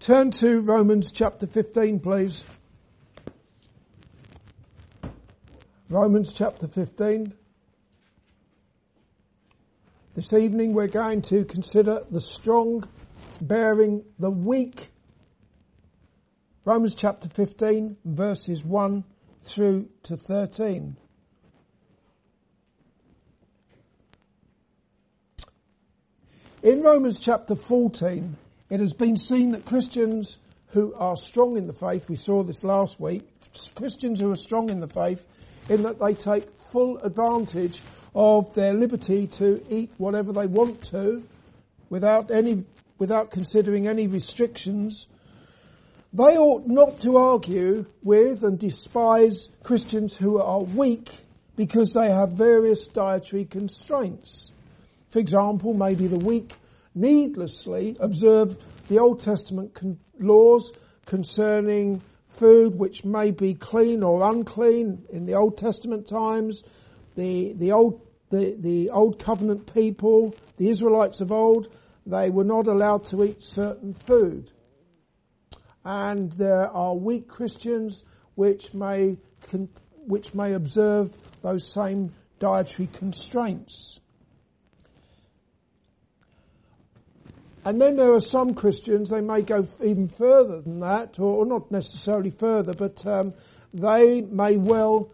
Turn to Romans chapter 15, please. Romans chapter 15. This evening we're going to consider the strong bearing the weak. Romans chapter 15 verses 1 through to 13. In Romans chapter 14, it has been seen that Christians who are strong in the faith, we saw this last week, Christians who are strong in the faith, in that they take full advantage of their liberty to eat whatever they want to without any, without considering any restrictions. They ought not to argue with and despise Christians who are weak because they have various dietary constraints. For example, maybe the weak needlessly observe the Old Testament con- laws concerning food which may be clean or unclean in the Old Testament times. The, the old, the, the old covenant people, the Israelites of old, they were not allowed to eat certain food. And there are weak Christians which may, which may observe those same dietary constraints. And then there are some Christians, they may go even further than that, or, not necessarily further, but um, they may well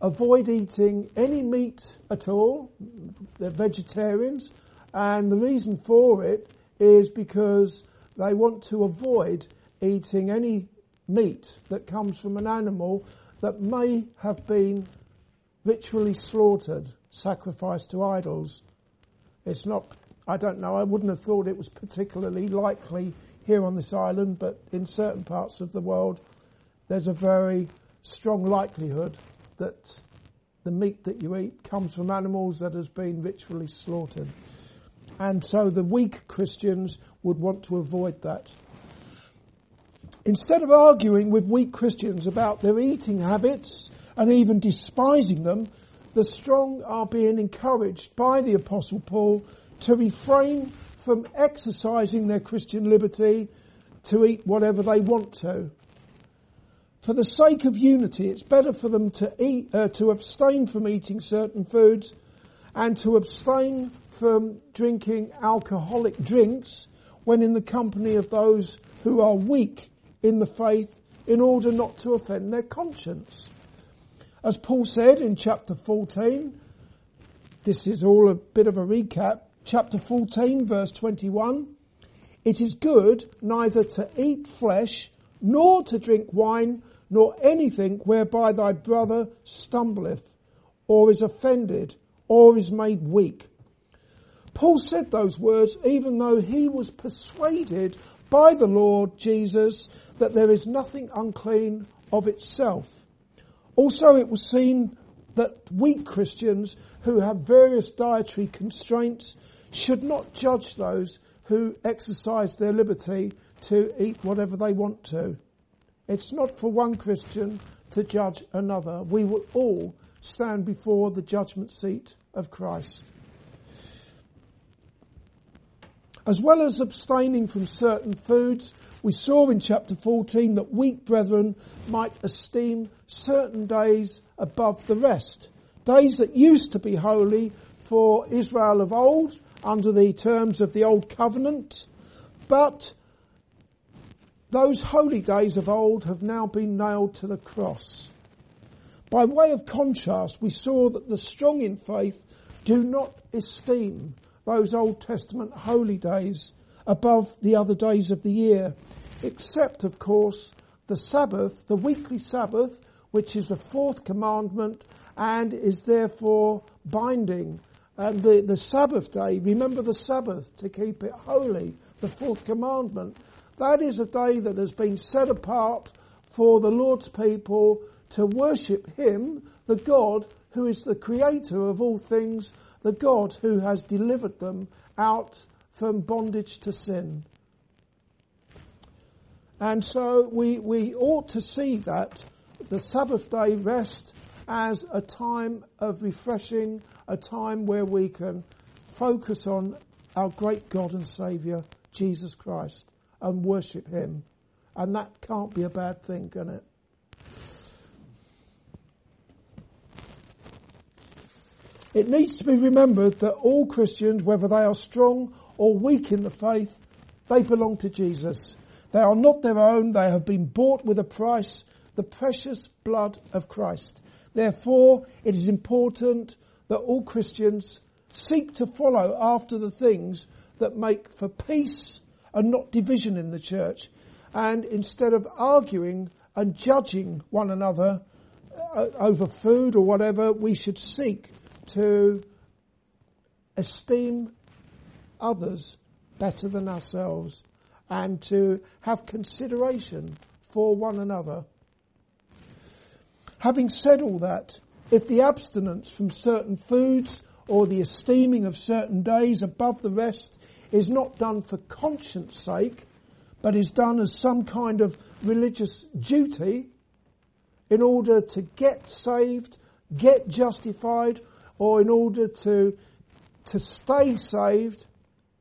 avoid eating any meat at all. They're vegetarians, and the reason for it is because they want to avoid eating any meat that comes from an animal that may have been ritually slaughtered, sacrificed to idols. It's not I don't know. I wouldn't have thought it was particularly likely here on this island, but in certain parts of the world, there's a very strong likelihood that the meat that you eat comes from animals that has been ritually slaughtered. And so the weak Christians would want to avoid that. Instead of arguing with weak Christians about their eating habits and even despising them, the strong are being encouraged by the apostle Paul to refrain from exercising their Christian liberty to eat whatever they want to. For the sake of unity, it's better for them to eat, uh, to abstain from eating certain foods and to abstain from drinking alcoholic drinks when in the company of those who are weak in the faith in order not to offend their conscience. As Paul said in chapter 14, this is all a bit of a recap, chapter 14 verse 21, it is good neither to eat flesh nor to drink wine nor anything whereby thy brother stumbleth or is offended or is made weak. Paul said those words even though he was persuaded by the Lord Jesus that there is nothing unclean of itself. Also it was seen that weak Christians who have various dietary constraints should not judge those who exercise their liberty to eat whatever they want to. It's not for one Christian to judge another. We will all stand before the judgment seat of Christ. As well as abstaining from certain foods, we saw in chapter 14 that weak brethren might esteem certain days above the rest. Days that used to be holy for Israel of old under the terms of the old covenant, but those holy days of old have now been nailed to the cross. By way of contrast, we saw that the strong in faith do not esteem those Old Testament holy days above the other days of the year, except of course the Sabbath, the weekly Sabbath, which is a fourth commandment and is therefore binding and the, the Sabbath day, remember the Sabbath to keep it holy, the fourth commandment. That is a day that has been set apart for the Lord's people to worship Him, the God who is the creator of all things, the God who has delivered them out from bondage to sin. And so we, we ought to see that the Sabbath day rest as a time of refreshing, a time where we can focus on our great God and Saviour, Jesus Christ, and worship Him. And that can't be a bad thing, can it? It needs to be remembered that all Christians, whether they are strong or weak in the faith, they belong to Jesus. They are not their own. They have been bought with a price, the precious blood of Christ. Therefore, it is important that all Christians seek to follow after the things that make for peace and not division in the church. And instead of arguing and judging one another uh, over food or whatever, we should seek to esteem others better than ourselves and to have consideration for one another. Having said all that, if the abstinence from certain foods or the esteeming of certain days above the rest is not done for conscience sake, but is done as some kind of religious duty in order to get saved, get justified, or in order to, to stay saved,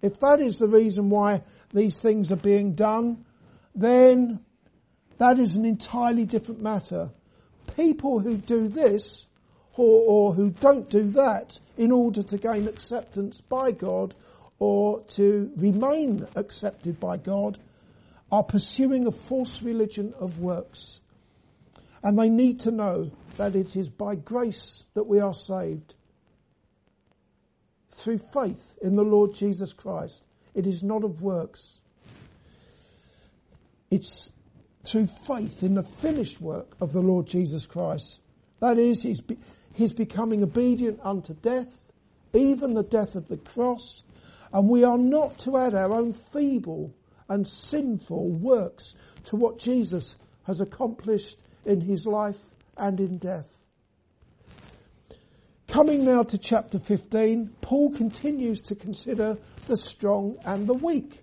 if that is the reason why these things are being done, then that is an entirely different matter. People who do this or, or who don't do that in order to gain acceptance by God or to remain accepted by God are pursuing a false religion of works. And they need to know that it is by grace that we are saved. Through faith in the Lord Jesus Christ. It is not of works. It's through faith in the finished work of the Lord Jesus Christ. That is, his, his becoming obedient unto death, even the death of the cross, and we are not to add our own feeble and sinful works to what Jesus has accomplished in his life and in death. Coming now to chapter 15, Paul continues to consider the strong and the weak.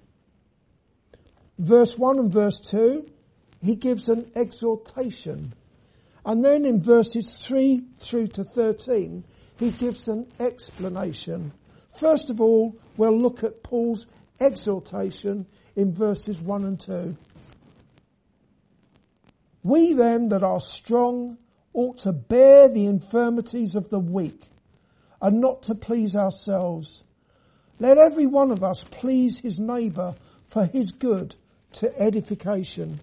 Verse 1 and verse 2, he gives an exhortation. And then in verses 3 through to 13, he gives an explanation. First of all, we'll look at Paul's exhortation in verses 1 and 2. We then that are strong ought to bear the infirmities of the weak and not to please ourselves. Let every one of us please his neighbour for his good to edification.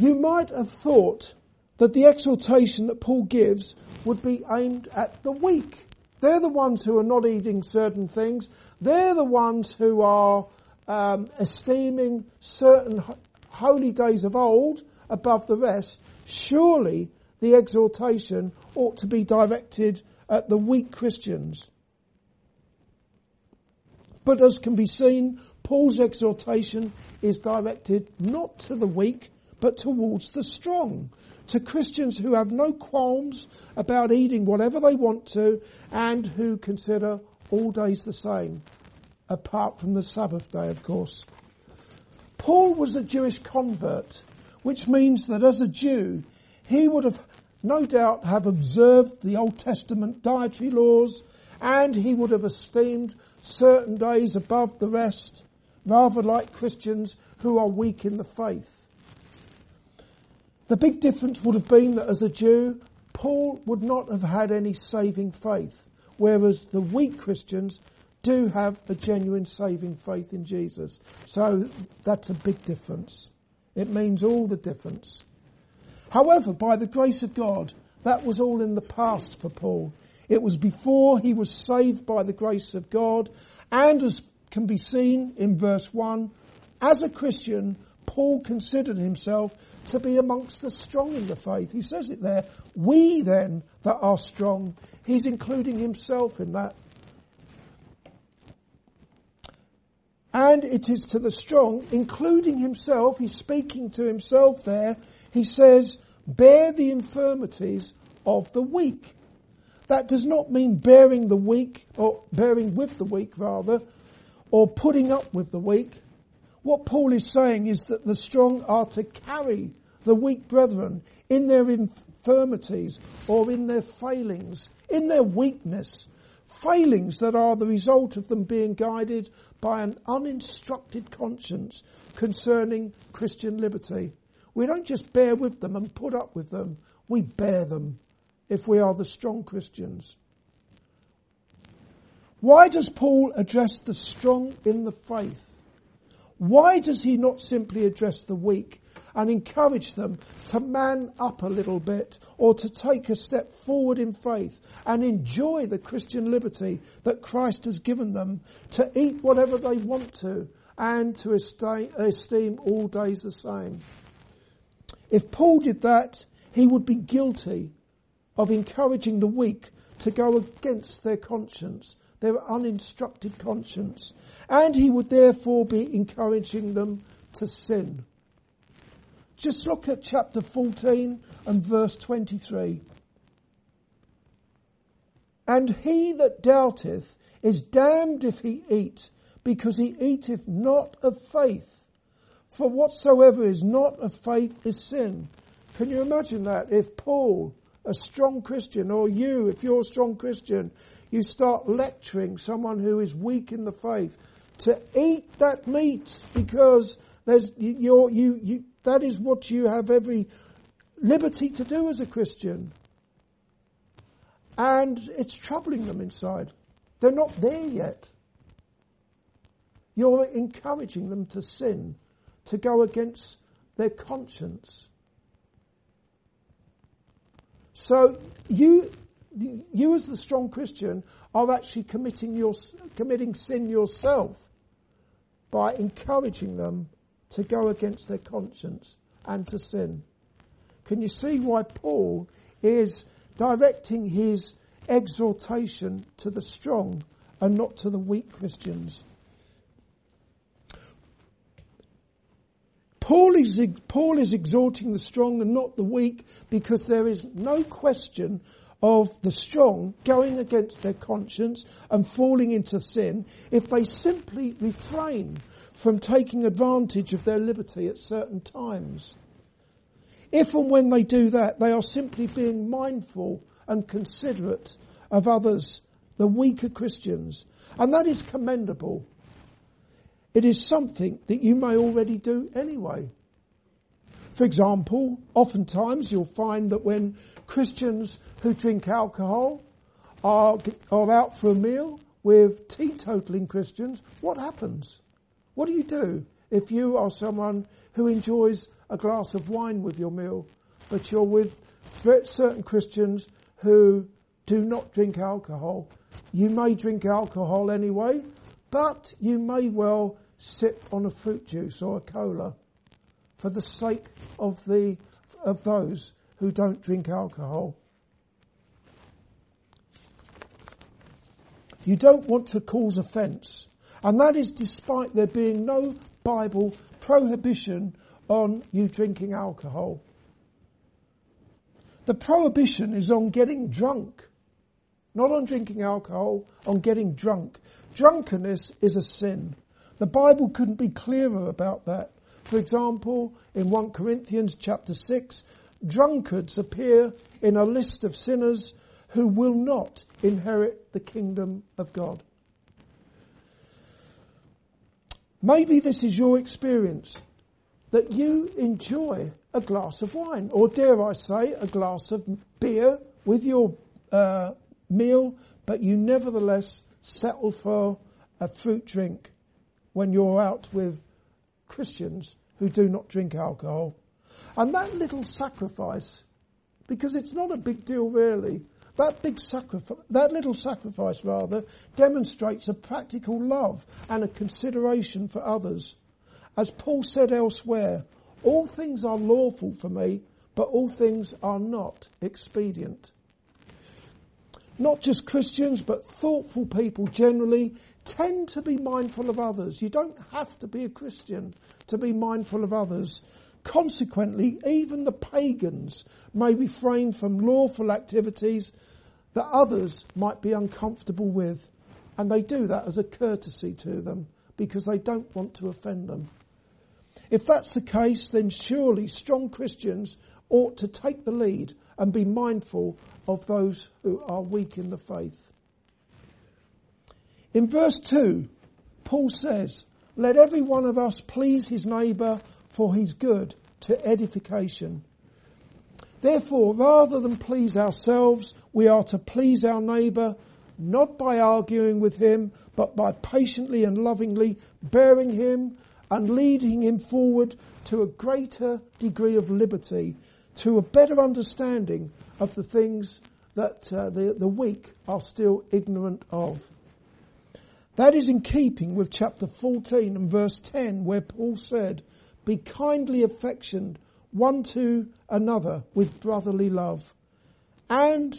You might have thought that the exhortation that Paul gives would be aimed at the weak. They're the ones who are not eating certain things. They're the ones who are um, esteeming certain holy days of old above the rest. Surely the exhortation ought to be directed at the weak Christians. But as can be seen, Paul's exhortation is directed not to the weak, but towards the strong. To Christians who have no qualms about eating whatever they want to and who consider all days the same, apart from the Sabbath day, of course. Paul was a Jewish convert, which means that as a Jew, he would have no doubt have observed the Old Testament dietary laws and he would have esteemed certain days above the rest, rather like Christians who are weak in the faith. The big difference would have been that as a Jew, Paul would not have had any saving faith, whereas the weak Christians do have a genuine saving faith in Jesus. So that's a big difference. It means all the difference. However, by the grace of God, that was all in the past for Paul. It was before he was saved by the grace of God, and as can be seen in verse 1, as a Christian, Paul considered himself to be amongst the strong in the faith. He says it there, we then that are strong. He's including himself in that. And it is to the strong, including himself, he's speaking to himself there, he says, bear the infirmities of the weak. That does not mean bearing the weak, or bearing with the weak rather, or putting up with the weak. What Paul is saying is that the strong are to carry the weak brethren in their infirmities or in their failings, in their weakness. failings that are the result of them being guided by an uninstructed conscience concerning Christian liberty. We don't just bear with them and put up with them, we bear them if we are the strong Christians. Why does Paul address the strong in the faith? Why does he not simply address the weak and encourage them to man up a little bit or to take a step forward in faith and enjoy the Christian liberty that Christ has given them to eat whatever they want to and to esteem all days the same? If Paul did that, he would be guilty of encouraging the weak to go against their conscience their uninstructed conscience, and he would therefore be encouraging them to sin. Just look at chapter 14 and verse 23. And he that doubteth is damned if he eat, because he eateth not of faith. For whatsoever is not of faith is sin. Can you imagine that? If Paul, a strong Christian, or you, if you're a strong Christian, you start lecturing someone who is weak in the faith to eat that meat because there's you you you that is what you have every liberty to do as a Christian. And it's troubling them inside. They're not there yet. You're encouraging them to sin, to go against their conscience. So you you as the strong Christian are actually committing your, committing sin yourself by encouraging them to go against their conscience and to sin. Can you see why Paul is directing his exhortation to the strong and not to the weak Christians? Paul is, Paul is exhorting the strong and not the weak because there is no question of the strong going against their conscience and falling into sin if they simply refrain from taking advantage of their liberty at certain times. If and when they do that, they are simply being mindful and considerate of others, the weaker Christians. And that is commendable. It is something that you may already do anyway. For example, oftentimes you'll find that when Christians who drink alcohol are, are out for a meal with teetotaling Christians, what happens? What do you do if you are someone who enjoys a glass of wine with your meal, but you're with certain Christians who do not drink alcohol? You may drink alcohol anyway, but you may well sip on a fruit juice or a cola for the sake of the of those who don't drink alcohol. You don't want to cause offence. And that is despite there being no Bible prohibition on you drinking alcohol. The prohibition is on getting drunk. Not on drinking alcohol, on getting drunk. Drunkenness is a sin. The Bible couldn't be clearer about that. For example, in 1 Corinthians chapter 6, drunkards appear in a list of sinners who will not inherit the kingdom of God. Maybe this is your experience that you enjoy a glass of wine, or dare I say, a glass of beer with your uh, meal, but you nevertheless settle for a fruit drink when you're out with Christians who do not drink alcohol. And that little sacrifice, because it's not a big deal really, that big sacrifice, that little sacrifice rather, demonstrates a practical love and a consideration for others. As Paul said elsewhere, all things are lawful for me, but all things are not expedient. Not just Christians, but thoughtful people generally tend to be mindful of others. You don't have to be a Christian to be mindful of others. Consequently, even the pagans may refrain from lawful activities that others might be uncomfortable with. And they do that as a courtesy to them because they don't want to offend them. If that's the case, then surely strong Christians ought to take the lead and be mindful of those who are weak in the faith. In verse 2, Paul says, let every one of us please his neighbour for his good to edification. Therefore, rather than please ourselves, we are to please our neighbour, not by arguing with him, but by patiently and lovingly bearing him and leading him forward to a greater degree of liberty, to a better understanding of the things that uh, the, the weak are still ignorant of. That is in keeping with chapter 14 and verse 10 where Paul said, be kindly affectioned one to another with brotherly love. And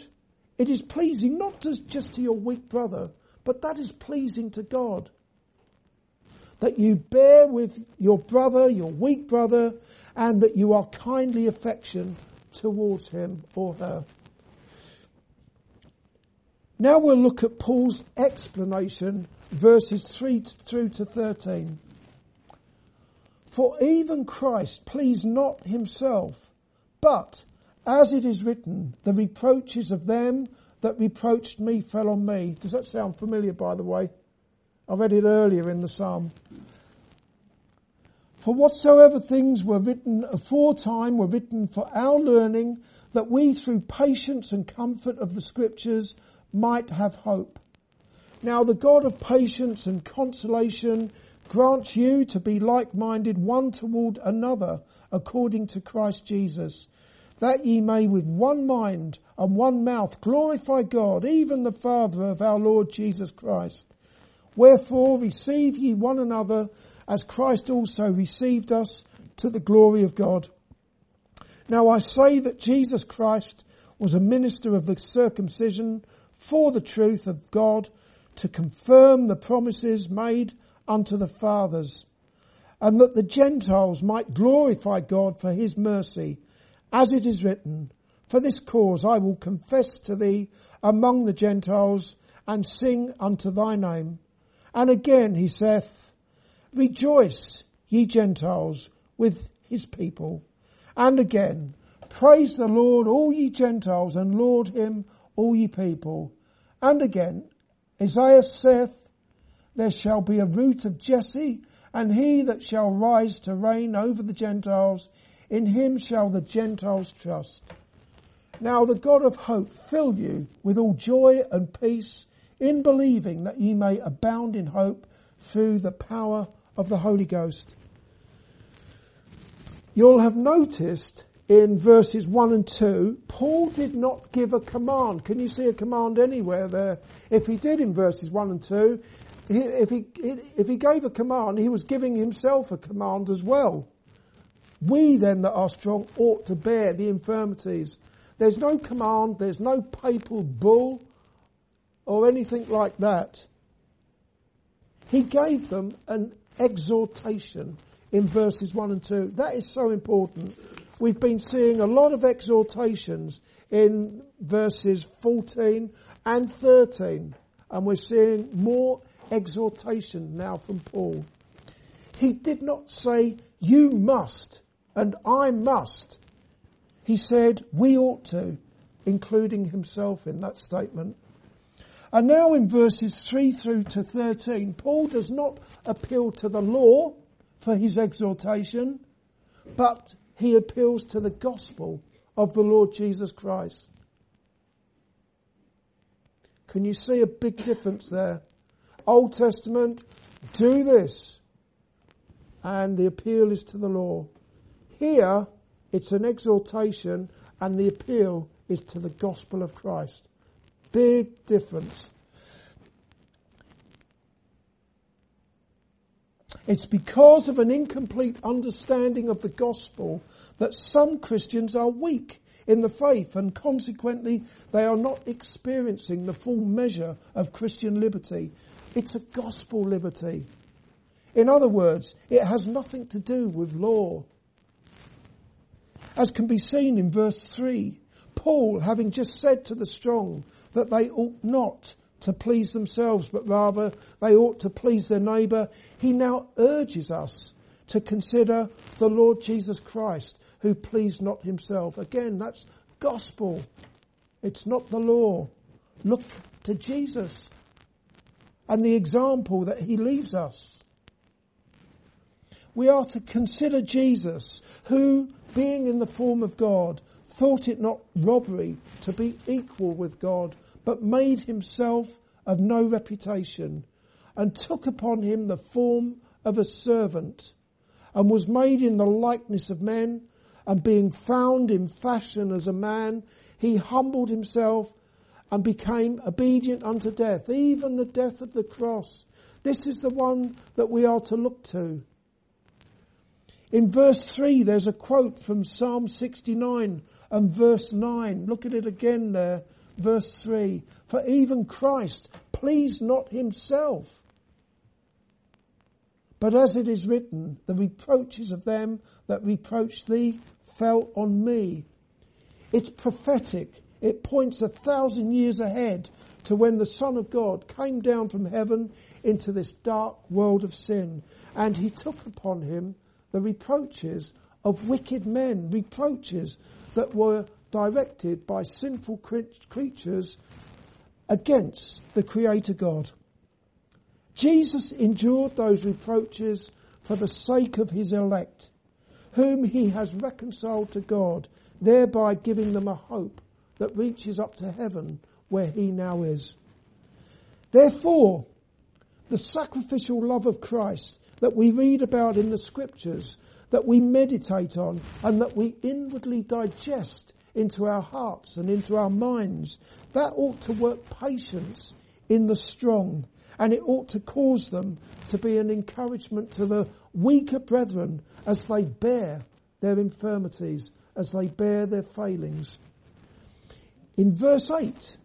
it is pleasing not just to your weak brother, but that is pleasing to God. That you bear with your brother, your weak brother, and that you are kindly affection towards him or her. Now we'll look at Paul's explanation, verses 3 through to 13. For even Christ pleased not himself, but as it is written, the reproaches of them that reproached me fell on me. Does that sound familiar, by the way? I read it earlier in the psalm. For whatsoever things were written aforetime were written for our learning, that we through patience and comfort of the scriptures might have hope. Now the God of patience and consolation grants you to be like-minded one toward another according to Christ Jesus, that ye may with one mind and one mouth glorify God, even the Father of our Lord Jesus Christ. Wherefore receive ye one another as Christ also received us to the glory of God. Now I say that Jesus Christ was a minister of the circumcision for the truth of God to confirm the promises made unto the fathers, and that the Gentiles might glorify God for his mercy, as it is written, For this cause I will confess to thee among the Gentiles, and sing unto thy name. And again he saith, Rejoice, ye Gentiles, with his people. And again, Praise the Lord, all ye Gentiles, and laud him, all ye people. And again, Isaiah saith, there shall be a root of Jesse, and he that shall rise to reign over the Gentiles, in him shall the Gentiles trust. Now the God of hope fill you with all joy and peace in believing that ye may abound in hope through the power of the Holy Ghost. You'll have noticed in verses 1 and 2, Paul did not give a command. Can you see a command anywhere there? If he did in verses 1 and 2, he, if, he, if he gave a command, he was giving himself a command as well. We then that are strong ought to bear the infirmities. There's no command, there's no papal bull or anything like that. He gave them an exhortation in verses 1 and 2. That is so important we've been seeing a lot of exhortations in verses 14 and 13. And we're seeing more exhortation now from Paul. He did not say, you must and I must. He said, we ought to, including himself in that statement. And now in verses 3 through to 13, Paul does not appeal to the law for his exhortation, but he appeals to the gospel of the Lord Jesus Christ. Can you see a big difference there? Old Testament, do this. And the appeal is to the law. Here, it's an exhortation and the appeal is to the gospel of Christ. Big difference. It's because of an incomplete understanding of the gospel that some Christians are weak in the faith and consequently they are not experiencing the full measure of Christian liberty. It's a gospel liberty. In other words, it has nothing to do with law. As can be seen in verse 3, Paul, having just said to the strong that they ought not to please themselves, but rather they ought to please their neighbour. He now urges us to consider the Lord Jesus Christ, who pleased not himself. Again, that's gospel. It's not the law. Look to Jesus. and the example that he leaves us. We are to consider Jesus, who, being in the form of God, thought it not robbery to be equal with God, but made himself of no reputation, and took upon him the form of a servant, and was made in the likeness of men, and being found in fashion as a man, he humbled himself and became obedient unto death, even the death of the cross. This is the one that we are to look to. In verse 3, there's a quote from Psalm 69 and verse 9. Look at it again there. Verse 3. For even Christ pleased not himself. But as it is written, the reproaches of them that reproached thee fell on me. It's prophetic. It points a thousand years ahead to when the Son of God came down from heaven into this dark world of sin and he took upon him the reproaches of wicked men, reproaches that were directed by sinful creatures against the Creator God. Jesus endured those reproaches for the sake of his elect, whom he has reconciled to God, thereby giving them a hope that reaches up to heaven where he now is. Therefore, the sacrificial love of Christ that we read about in the scriptures that we meditate on and that we inwardly digest into our hearts and into our minds, that ought to work patience in the strong and it ought to cause them to be an encouragement to the weaker brethren as they bear their infirmities, as they bear their failings. In verse 8,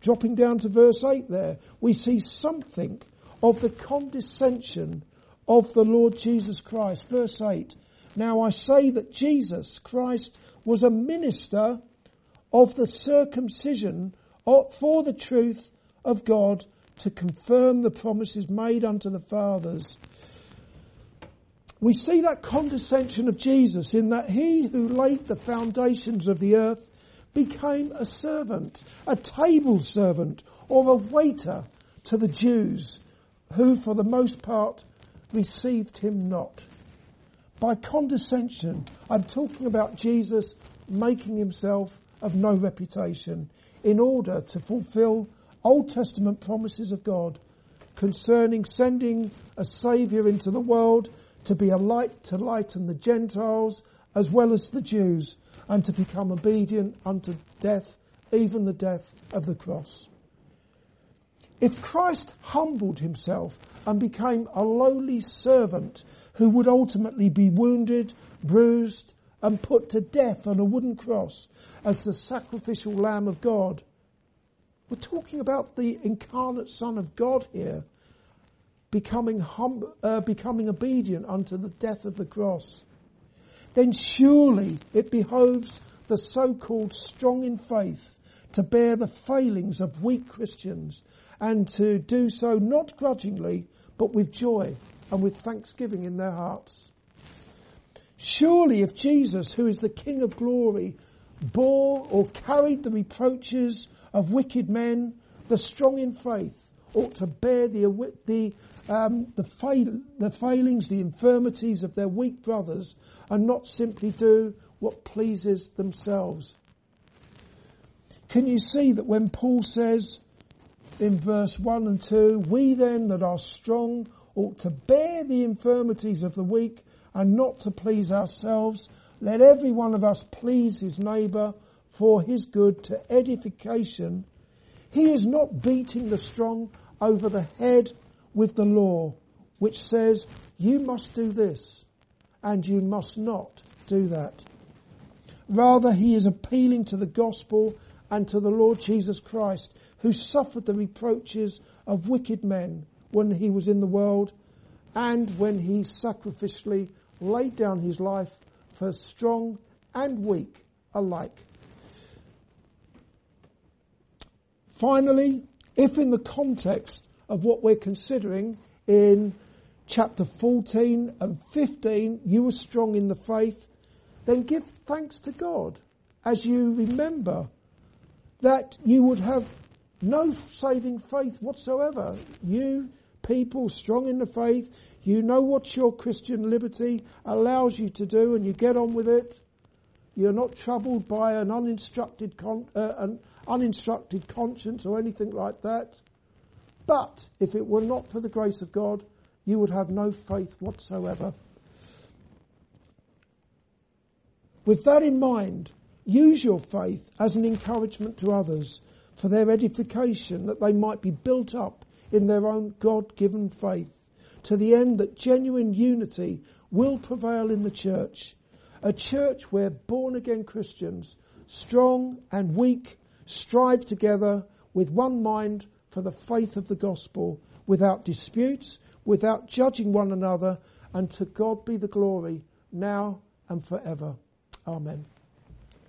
dropping down to verse 8 there, we see something of the condescension of the Lord Jesus Christ. Verse 8. Now I say that Jesus Christ was a minister of the circumcision for the truth of God to confirm the promises made unto the fathers. We see that condescension of Jesus in that he who laid the foundations of the earth became a servant, a table servant or a waiter to the Jews who for the most part received him not. By condescension, I'm talking about Jesus making himself of no reputation in order to fulfill Old Testament promises of God concerning sending a Saviour into the world to be a light to lighten the Gentiles as well as the Jews and to become obedient unto death, even the death of the cross. If Christ humbled himself and became a lowly servant who would ultimately be wounded, bruised, and put to death on a wooden cross as the sacrificial Lamb of God, we're talking about the incarnate Son of God here becoming hum, uh, becoming obedient unto the death of the cross. Then surely it behoves the so-called strong in faith to bear the failings of weak Christians and to do so not grudgingly, but with joy and with thanksgiving in their hearts. Surely if Jesus, who is the King of glory, bore or carried the reproaches of wicked men, the strong in faith ought to bear the, the, um, the, fail, the failings, the infirmities of their weak brothers and not simply do what pleases themselves. Can you see that when Paul says, in verse 1 and 2, we then that are strong ought to bear the infirmities of the weak and not to please ourselves. Let every one of us please his neighbour for his good to edification. He is not beating the strong over the head with the law, which says you must do this and you must not do that. Rather, he is appealing to the gospel and to the Lord Jesus Christ who suffered the reproaches of wicked men when he was in the world and when he sacrificially laid down his life for strong and weak alike. Finally, if in the context of what we're considering in chapter 14 and 15 you were strong in the faith, then give thanks to God as you remember that you would have no saving faith whatsoever. You people strong in the faith, you know what your Christian liberty allows you to do and you get on with it. You're not troubled by an uninstructed, con- uh, an uninstructed conscience or anything like that. But if it were not for the grace of God, you would have no faith whatsoever. With that in mind, use your faith as an encouragement to others for their edification that they might be built up in their own God-given faith to the end that genuine unity will prevail in the church. A church where born again Christians, strong and weak, strive together with one mind for the faith of the gospel without disputes, without judging one another, and to God be the glory now and forever. Amen.